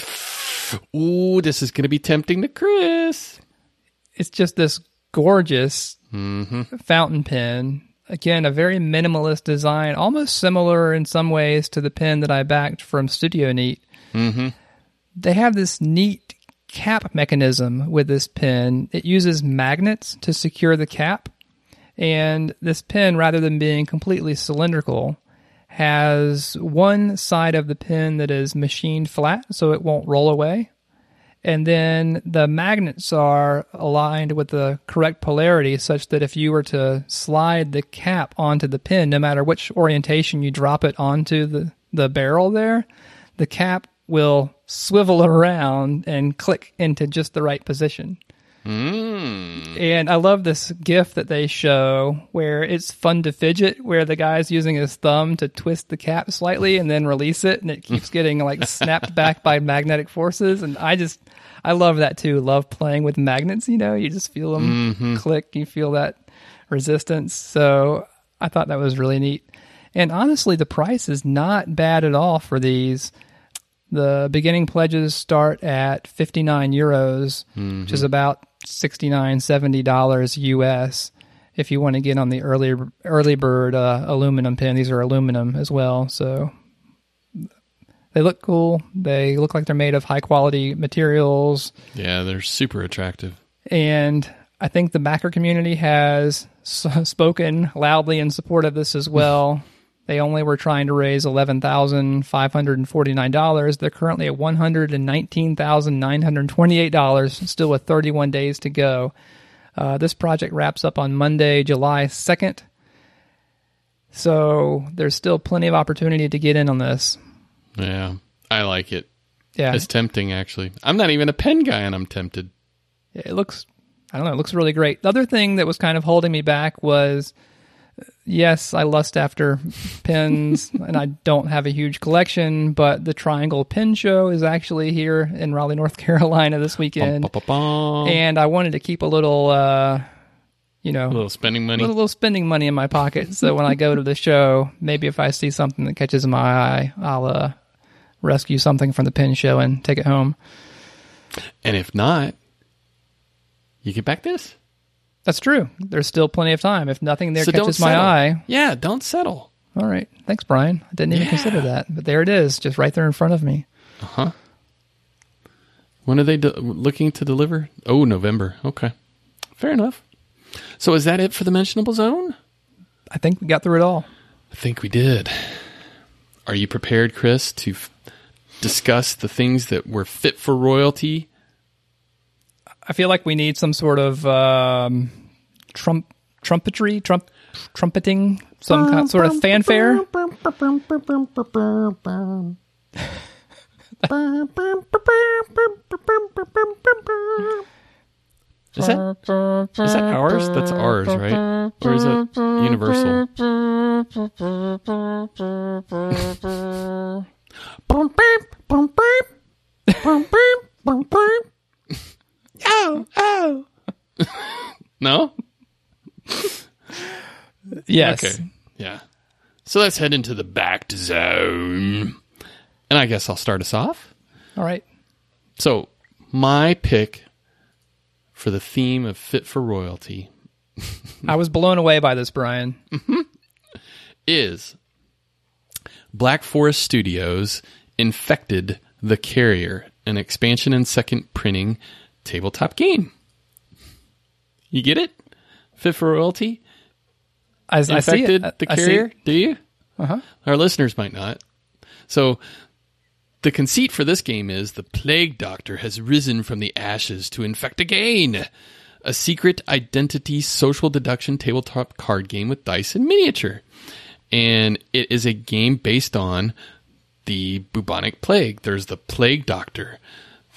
"Ooh, this is going to be tempting to Chris." it's just this gorgeous Mm-hmm. fountain pen. Again, a very minimalist design, almost similar in some ways to the pen that I backed from Studio Neat. Mm-hmm. They have this neat cap mechanism with this pen. It uses magnets to secure the cap. And this pen, rather than being completely cylindrical, has one side of the pin that is machined flat so it won't roll away. And then the magnets are aligned with the correct polarity such that if you were to slide the cap onto the pin, no matter which orientation you drop it onto the, the barrel there, the cap will swivel around and click into just the right position. Mm. And I love this gif that they show where it's fun to fidget, where the guy's using his thumb to twist the cap slightly and then release it, and it keeps getting like snapped back by magnetic forces. And I just, I love that too. Love playing with magnets. You know, you just feel them click, you feel that resistance. So I thought that was really neat. And honestly, the price is not bad at all for these. The beginning pledges start at 59 euros, which is about 69 70 dollars US if you want to get on the early early bird uh, aluminum pen. These are aluminum as well, so they look cool. They look like they're made of high quality materials Yeah, they're super attractive. and I think the backer community has s- spoken loudly in support of this as well. they only were trying to raise eleven thousand five hundred and forty nine dollars. They're currently at one hundred and nineteen thousand nine hundred twenty eight dollars, still with thirty one days to go. Uh, this project wraps up on Monday, July second. So there's still plenty of opportunity to get in on this. Yeah, I like it. Yeah, It's tempting, actually. I'm not even a pen guy, and I'm tempted. It looks I don't know, it looks really great. The other thing that was kind of holding me back was yes, I lust after pins and I don't have a huge collection, but the Triangle Pen Show is actually here in Raleigh, North Carolina this weekend. Ba-ba-bum. And I wanted to keep a little uh you know, a little spending money. a little spending money in my pocket so when I go to the show, maybe if I see something that catches my eye, I'll uh rescue something from the pin show and take it home. And if not, you get back this. That's true. There's still plenty of time. If nothing there So catches my eye, Yeah, don't settle. all right. Thanks, Brian. I didn't even Yeah. consider that, but there it is, just right there in front of me. Uh huh. When are they de- looking to deliver? Oh, November. Okay. Fair enough. So is that it for the mentionable zone? I think we got through it all. I think we did. Are you prepared, Chris, to f- discuss the things that were fit for royalty? I feel like we need some sort of um, trump trumpetry, trump trumpeting, some kind, sort of fanfare. Is that is that ours? That's ours, right? Or is it universal? Oh, oh. No. Yes. Okay. Yeah. So let's head into the back zone. And I guess I'll start us off. All right. So, my pick for the theme of Fit for Royalty I was blown away by this, Brian. Mm-hmm. is Black Forest Studios Infected the Carrier, an expansion and second printing tabletop game. You get it? Fit for Royalty? I, I see it. the Carrier? it. Do you? Uh-huh. Our listeners might not. So, the conceit for this game is the Plague Doctor has risen from the ashes to infect again. A secret identity social deduction tabletop card game with dice and miniature. And it is a game based on the bubonic plague. There's the Plague Doctor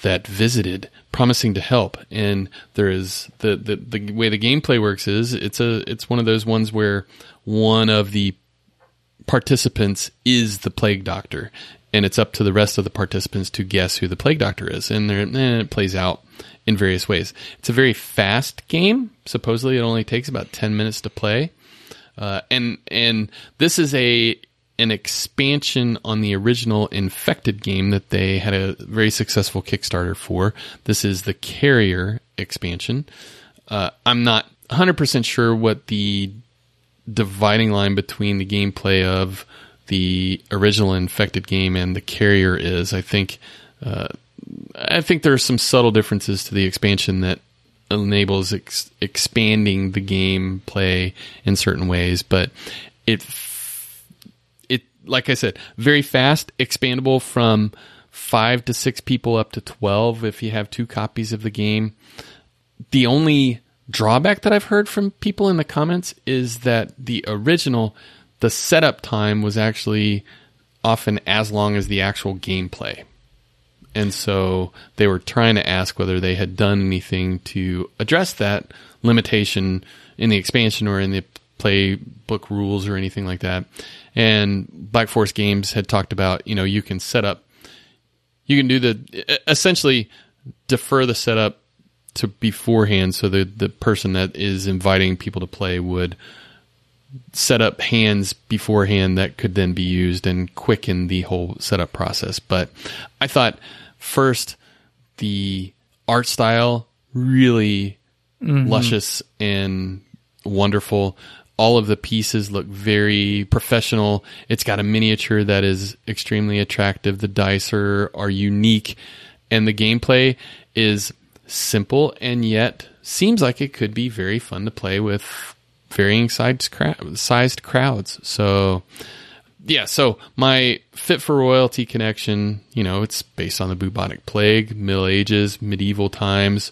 that visited promising to help and there is the, the the way the gameplay works is it's a it's one of those ones where one of the participants is the plague doctor, and it's up to the rest of the participants to guess who the plague doctor is, and, and it plays out in various ways. It's a very fast game. Supposedly, it only takes about ten minutes to play, uh, and and this is a an expansion on the original infected game that they had a very successful Kickstarter for. This is the Carrier expansion. Uh, I'm not 100% sure what the dividing line between the gameplay of the original infected game and the carrier is. I think uh, I think there are some subtle differences to the expansion that enables ex- expanding the gameplay in certain ways, but it it like I said, very fast, expandable from five to six people up to twelve if you have two copies of the game. The only drawback that I've heard from people in the comments is that the original, the setup time was actually often as long as the actual gameplay. And so they were trying to ask whether they had done anything to address that limitation in the expansion or in the playbook rules or anything like that. And Black Forest Games had talked about, you know, you can set up, you can do the, essentially defer the setup to beforehand so the the person that is inviting people to play would set up hands beforehand that could then be used and quicken the whole setup process. But I thought first the art style really mm-hmm. luscious and wonderful. All of the pieces look very professional. It's got a miniature that is extremely attractive. The dice are, are unique and the gameplay is simple and yet seems like it could be very fun to play with varying sized, sized crowds. So, yeah, so my Fit for Royalty connection, you know, it's based on the bubonic plague, Middle Ages, medieval times.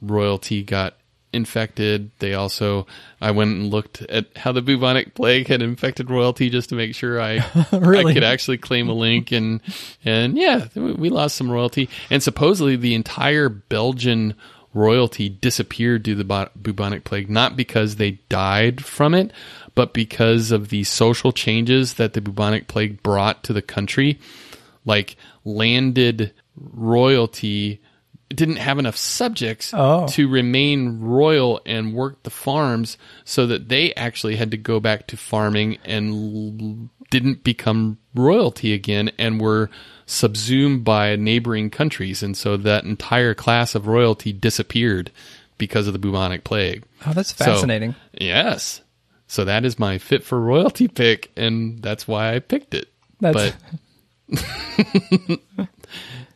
Royalty got infected. They also, I went and looked at how the bubonic plague had infected royalty just to make sure I, Really? I could actually claim a link. And, and yeah, we lost some royalty. And supposedly the entire Belgian royalty disappeared due to the bubonic plague, not because they died from it, but because of the social changes that the bubonic plague brought to the country. Like landed royalty didn't have enough subjects Oh. to remain royal and work the farms so that they actually had to go back to farming and l- didn't become royalty again and were subsumed by neighboring countries and so that entire class of royalty disappeared because of the bubonic plague Oh, that's So- fascinating. yes so that is my fit for royalty pick and that's why i picked it That's but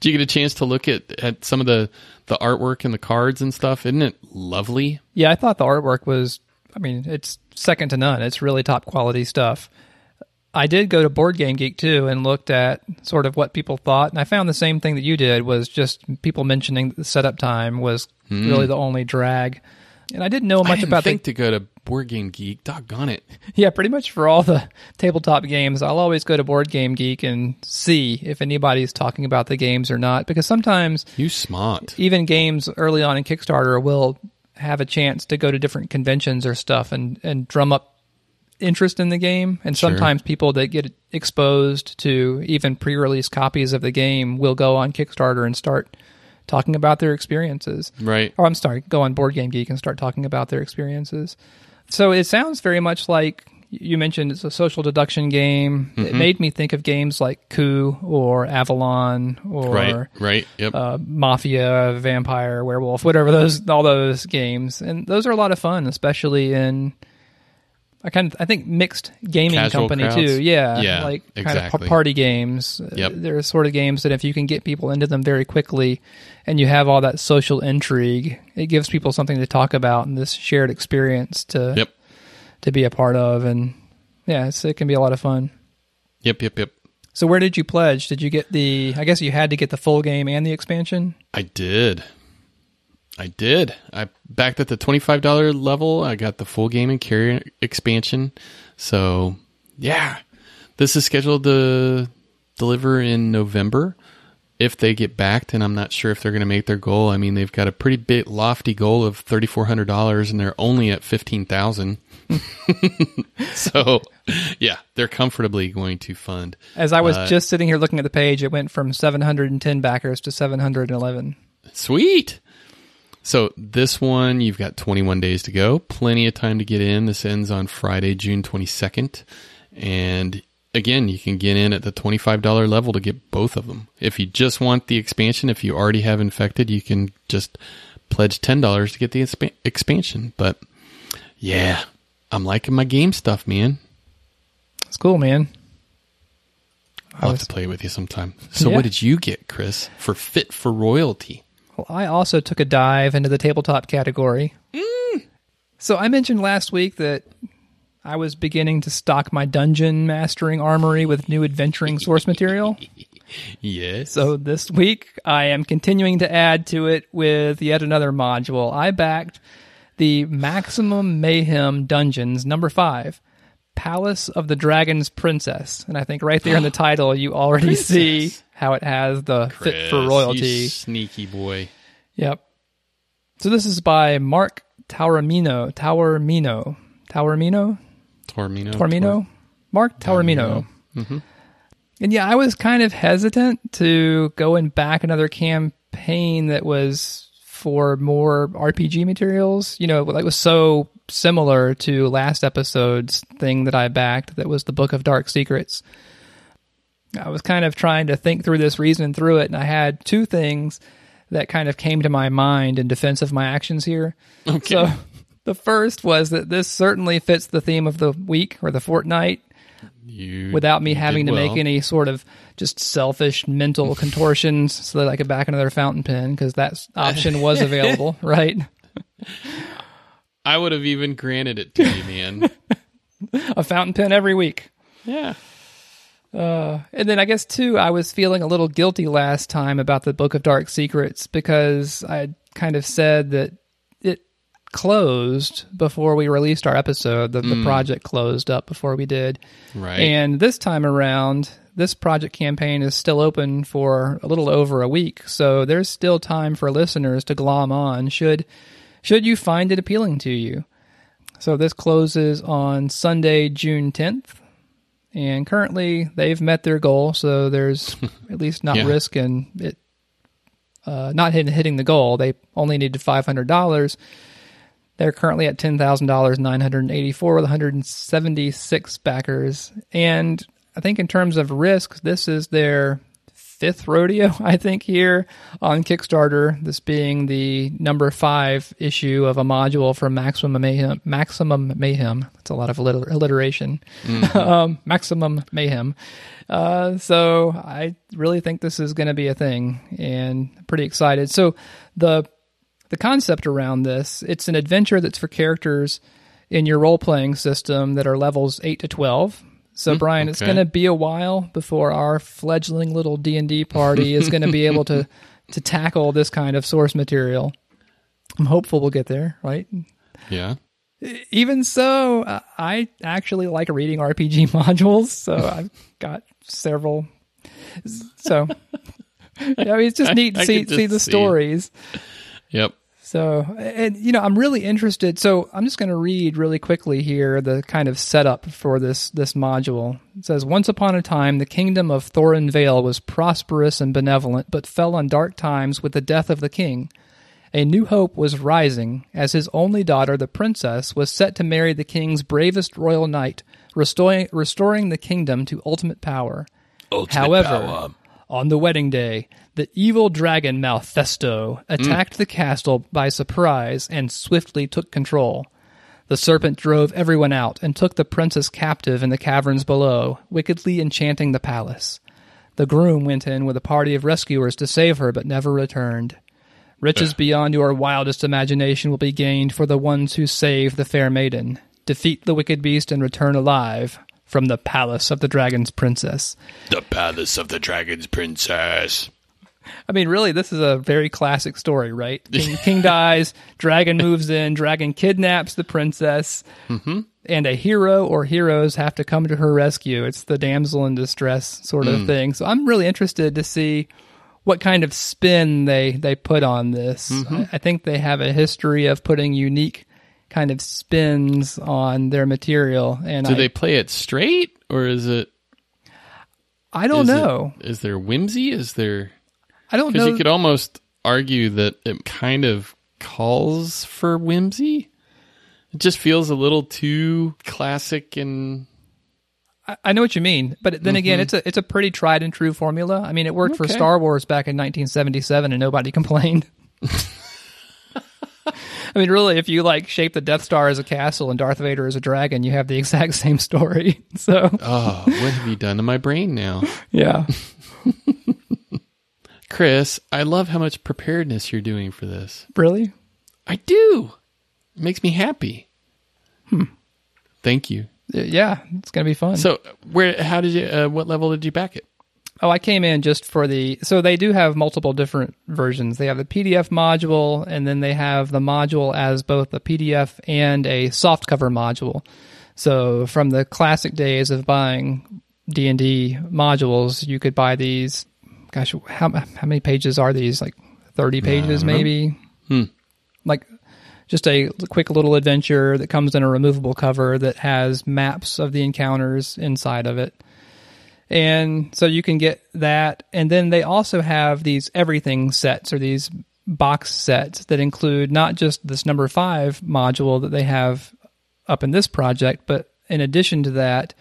do you get a chance to look at, at some of the, the artwork and the cards and stuff? Isn't it lovely? yeah. I thought the artwork was. I mean, it's second to none. It's really top quality stuff. I did go to Board Game Geek too and looked at sort of what people thought, and I found the same thing that you did was just people mentioning the setup time was hmm. really the only drag. And I didn't know I much didn't about think the to go to Board Game Geek. Doggone it. yeah, pretty much for all the tabletop games. I'll always go to Board Game Geek and see if anybody's talking about the games or not, because sometimes You smart. even games early on in Kickstarter will have a chance to go to different conventions or stuff and, and drum up interest in the game. And sometimes people that get exposed to even pre release copies of the game will go on Kickstarter and start talking about their experiences. Right. Or I'm sorry, go on Board Game Geek and start talking about their experiences. So it sounds very much like you mentioned it's a social deduction game. It made me think of games like Coup or Avalon or Right. Right. Yep. uh, Mafia, Vampire, Werewolf, whatever those all those games, and those are a lot of fun, especially in. I kind of I think mixed gaming Casual company crowds? too. Yeah, Yeah, like kind of exactly. pa- party games. Uh, Yep. They're sort of games that if you can get people into them very quickly, and you have all that social intrigue, it gives people something to talk about and this shared experience to yep. to be a part of, and yeah, it's, it can be a lot of fun. Yep. Yep. Yep. So where did you pledge? Did you get the? I guess you had to get the full game and the expansion. I did. I did. I backed at the twenty-five dollar level. I got the full game and carrier expansion. So yeah, this is scheduled to deliver in November. If they get backed, and I'm not sure if they're going to make their goal. I mean, they've got a pretty big lofty goal of thirty four hundred dollars, and they're only at fifteen thousand. so yeah, they're comfortably going to fund. As I was Uh, just sitting here looking at the page, it went from 710 backers to 711. Sweet. So this one, you've got 21 days to go. Plenty of time to get in. This ends on Friday, June 22nd. And again, you can get in at the $25 level to get both of them. If you just want the expansion, if you already have infected, you can just pledge $10 to get the expa- expansion. But yeah, I'm liking my game stuff, man. It's cool, man. I'll have to play with you sometime. So Yeah. what did you get, Chris, for Fit for Royalty? Well, I also took a dive into the tabletop category. Mm. So I mentioned last week that I was beginning to stock my dungeon mastering armory with new adventuring source material. Yes. So this week I am continuing to add to it with yet another module. I backed the Maximum Mayhem Dungeons number five, Palace of the Dragon's Princess. And I think right there in the title you already see. How it has the fit for royalty. you sneaky boy. Yep. So this is by Mark Taormino. Taormino. Taormino? Tormino. Tormino? Mark Taormino. Mm-hmm. And yeah, I was kind of hesitant to go and back another campaign that was for more RPG materials. You know, like was so similar to last episode's thing that I backed that was the Book of Dark Secrets. I was kind of trying to think through this, reason through it, and I had two things that kind of came to my mind in defense of my actions here. Okay. So the first was that this certainly fits the theme of the week or the fortnight You without me having to well. make any sort of just selfish mental contortions so that I could back another fountain pen because that option was available, right? I would have even granted it to you, man. A fountain pen every week. yeah. Uh, and then I guess too, I was feeling a little guilty last time about the Book of Dark Secrets because I kind of said that it closed before we released our episode. That the mm. project closed up before we did. Right. And this time around, this project campaign is still open for a little over a week, so there's still time for listeners to glom on should should you find it appealing to you. So this closes on Sunday, June 10th, and currently they've met their goal, so there's at least not Yeah. risk in it uh, not hitting, hitting the goal. They only needed $500. They're currently at ten thousand dollars, nine hundred and eighty-four with one hundred and seventy-six backers. And I think in terms of risk, this is their fifth rodeo. I think here on Kickstarter. This being the number five issue of a module for Maximum Mayhem. Maximum Mayhem. That's a lot of alliter- alliteration. um, Maximum Mayhem. Uh, so I really think this is going to be a thing, and I'm pretty excited. So the the concept around this it's an adventure that's for characters in your role playing system that are levels 8 to 12 so brian it's Hmm, going to be a while before our fledgling little d&d party is going to be able to to tackle this kind of source material i'm hopeful we'll get there right yeah. even so uh, i actually like reading rpg modules so i've got several so yeah, I mean, it's just neat to I see could see the see. stories Yep. So, and you know, I'm really interested. So, I'm just going to read really quickly here the kind of setup for this this module. It says, "Once upon a time, the kingdom of Thorin Vale was prosperous and benevolent, but fell on dark times with the death of the king. A new hope was rising as his only daughter, the princess, was set to marry the king's bravest royal knight, restoring, restoring the kingdom to ultimate power. Ultimate However, power. on the wedding day, the evil dragon Malfesto attacked mm. the castle by surprise and swiftly took control. The serpent drove everyone out and took the princess captive in the caverns below, wickedly enchanting the palace. The groom went in with a party of rescuers to save her, but never returned. Riches beyond your wildest imagination will be gained for the ones who save the fair maiden, defeat the wicked beast, and return alive from the palace of the dragon's princess. the palace of the dragon's princess. I mean, really, this is a very classic story, right? King, king dies, dragon moves in, dragon kidnaps the princess, mm-hmm. and a hero or heroes have to come to her rescue. It's the damsel in distress sort of mm. thing. So I'm really interested to see what kind of spin they they put on this. Mm-hmm. I, I think they have a history of putting unique kind of spins on their material, and Do I, they play it straight, or is it? I don't is know. is there whimsy? Is there? I don't Because know. you could almost argue that it kind of calls for whimsy. It just feels a little too classic and I- I know what you mean, but then again, mm-hmm. it's a it's a pretty tried and true formula. I mean, it worked for Star Wars back in 1977, and nobody complained. I mean, really, if you like shape the Death Star as a castle and Darth Vader as a dragon, you have the exact same story. So, oh, what have you done to my brain now? yeah, Chris, I love how much preparedness you're doing for this. really, I do. It makes me happy. Thank you. Yeah, it's gonna be fun. So, where? How did you? Uh, what level did you back it? Oh, I came in just for the. So they do have multiple different versions. They have the PDF module, and then they have the module as both a PDF and a softcover module. So from the classic days of buying D and D modules, you could buy these. Gosh, how how many pages are these? Like thirty pages, mm-hmm. maybe. Hmm. Like just a quick little adventure that comes in a removable cover that has maps of the encounters inside of it. And so you can get that. And then they also have these everything sets or these box sets that include not just this number five module that they have up in this project, but in addition to that,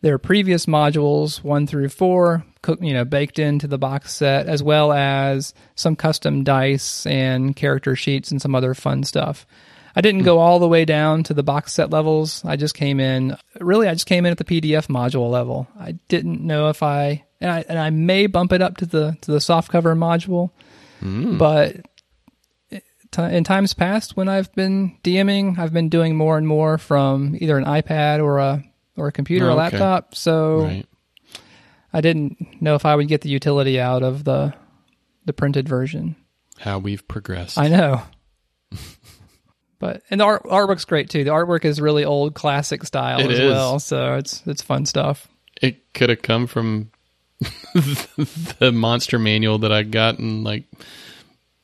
their previous modules one through four, cook, you know, baked into the box set, as well as some custom dice and character sheets and some other fun stuff. I didn't hmm. go all the way down to the box set levels. I just came in. Really, I just came in at the PDF module level. I didn't know if I and I and I may bump it up to the to the softcover module, hmm. but in times past when I've been DMing, I've been doing more and more from either an iPad or a or a computer Oh, or okay. laptop. So Right. I didn't know if I would get the utility out of the the printed version. How we've progressed. I know. But and the art, artwork's great too. The artwork is really old classic style It as is. well, so it's it's fun stuff. it could have come from the monster manual that I got in like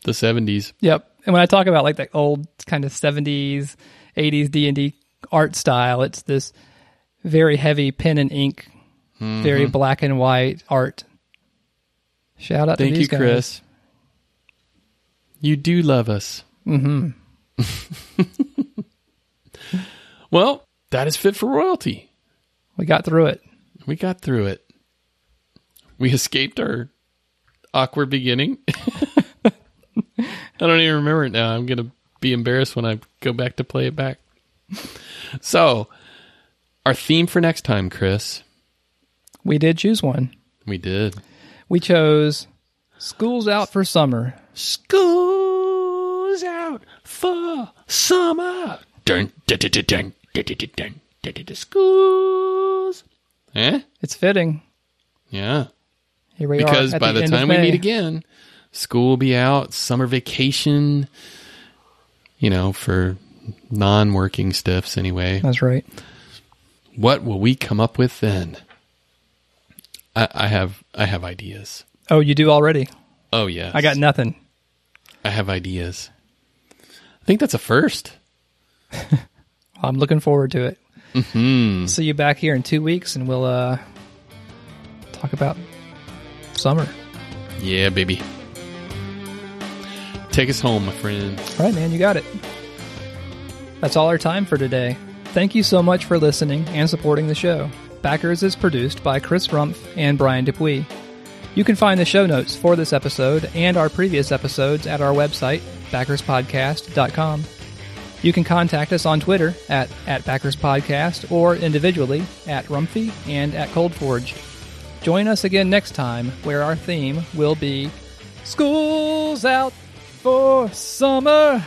the seventies. Yep. And when I talk about like that old kind of 70s, 80s D&D art style, it's this very heavy pen and ink, Mm-hmm. very black and white art. Shout out Thank to you, guys. Chris. You do love us. Mm-hmm. well, that is fit for royalty. We got through it. We got through it. We escaped our awkward beginning. I don't even remember it now. I'm going to be embarrassed when I go back to play it back. So, our theme for next time, Chris. We did choose one. We did. We chose School's Out for Summer. School's out for summer. Dun, dun, dun, dun, dun, dun, dun, dun, dun, Schools. Eh? It's fitting. Yeah. Here we Because are. at by the, end of time we meet again, school will be out, summer vacation, you know, for non working stiffs anyway. That's right. What will we come up with then? I, I have I have ideas. Oh, you do already? Oh yes. I got nothing. I have ideas. I think that's a first. I'm looking forward to it. Hmm. See you back here in two weeks, and we'll uh, talk about summer. Yeah, baby. Take us home, my friend. All right, man, you got it. That's all our time for today. Thank you so much for listening and supporting the show. Backers is produced by Chris Rumpf and Brian Dupuis. You can find the show notes for this episode and our previous episodes at our website, backerspodcast.com. You can contact us on Twitter at, at backerspodcast or individually at Rumphy and at Coldforge. Join us again next time where our theme will be School's Out for Summer.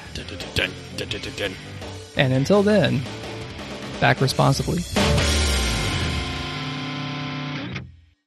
And until then, back responsibly.